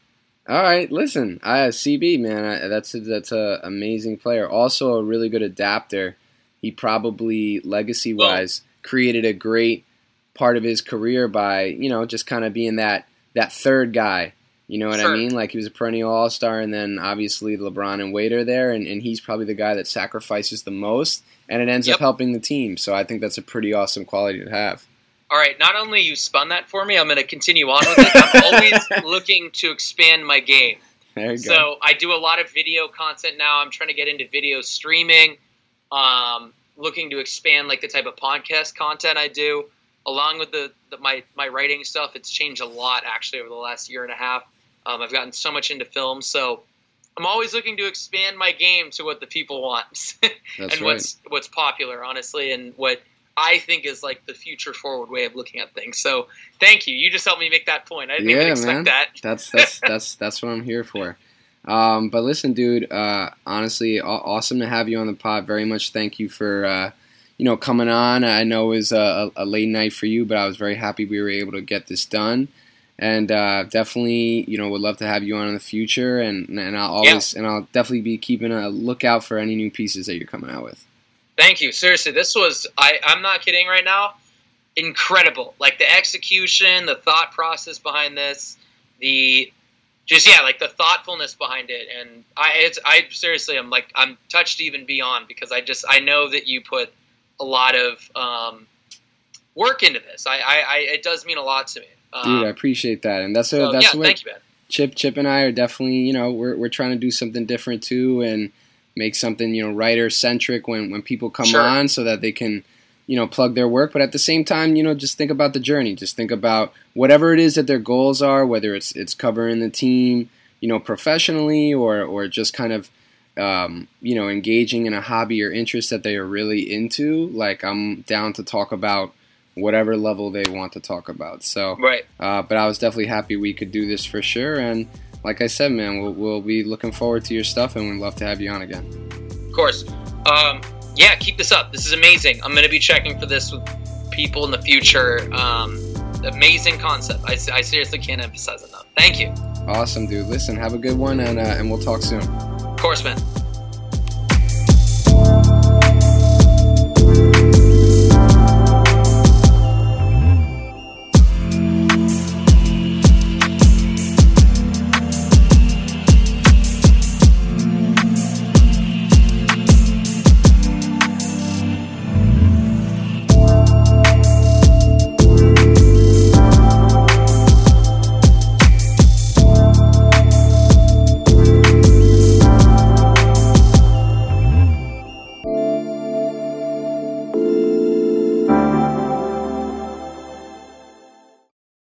All right, listen, I CB man, I, that's a, that's a amazing player. Also a really good adapter. He probably legacy wise created a great part of his career by you know just kind of being that that third guy. You know what sure. I mean? Like he was a perennial All Star, and then obviously LeBron and Wade are there, and, and he's probably the guy that sacrifices the most, and it ends yep. up helping the team. So I think that's a pretty awesome quality to have all right, not only you spun that for me, I'm going to continue on with it. I'm always [LAUGHS] looking to expand my game. There you so go. I do a lot of video content now. I'm trying to get into video streaming. Um, looking to expand like the type of podcast content I do, along with the, the, my my writing stuff. It's changed a lot actually over the last year and a half. Um, I've gotten so much into film, so I'm always looking to expand my game to what the people want [LAUGHS] and right. what's what's popular, honestly, and what I think is like the future forward way of looking at things. So thank you. You just helped me make that point. I didn't yeah, even expect man. that. that's that's [LAUGHS] that's that's what I'm here for. Um, but listen, dude. Uh, honestly, awesome to have you on the pod. Very much thank you for uh, you know coming on. I know it was a, a, late night for you, but I was very happy we were able to get this done. and uh, definitely you know would love to have you on in the future and and I'll always yeah. and I'll definitely be keeping a lookout for any new pieces that you're coming out with. Thank you. Seriously, this was I I'm not kidding right now. Incredible. Like the execution, the thought process behind this, the just yeah, like the thoughtfulness behind it and I it's I seriously I'm like I'm touched even beyond because I just I know that you put a lot of um, work into this. I, I, I it does mean a lot to me. Um, Dude, I appreciate that, and that's so, that's yeah, what thank you, man. Chip Chip and I are definitely you know we're we're trying to do something different too, and make something you know writer centric when when people come sure. on, so that they can you know plug their work. But at the same time, you know, just think about the journey. Just think about whatever it is that their goals are, whether it's it's covering the team, you know, professionally, or or just kind of um, you know, engaging in a hobby or interest that they are really into, like I'm down to talk about whatever level they want to talk about. So, right. Uh, but I was definitely happy we could do this for sure. And like I said, man, we'll, we'll be looking forward to your stuff, and we'd love to have you on again. Of course. Um, yeah, keep this up. This is amazing. I'm going to be checking for this with people in the future. Um, amazing concept. I, I seriously can't emphasize enough. Thank you. Awesome, dude. Listen, have a good one, and uh, and we'll talk soon. Of course, man.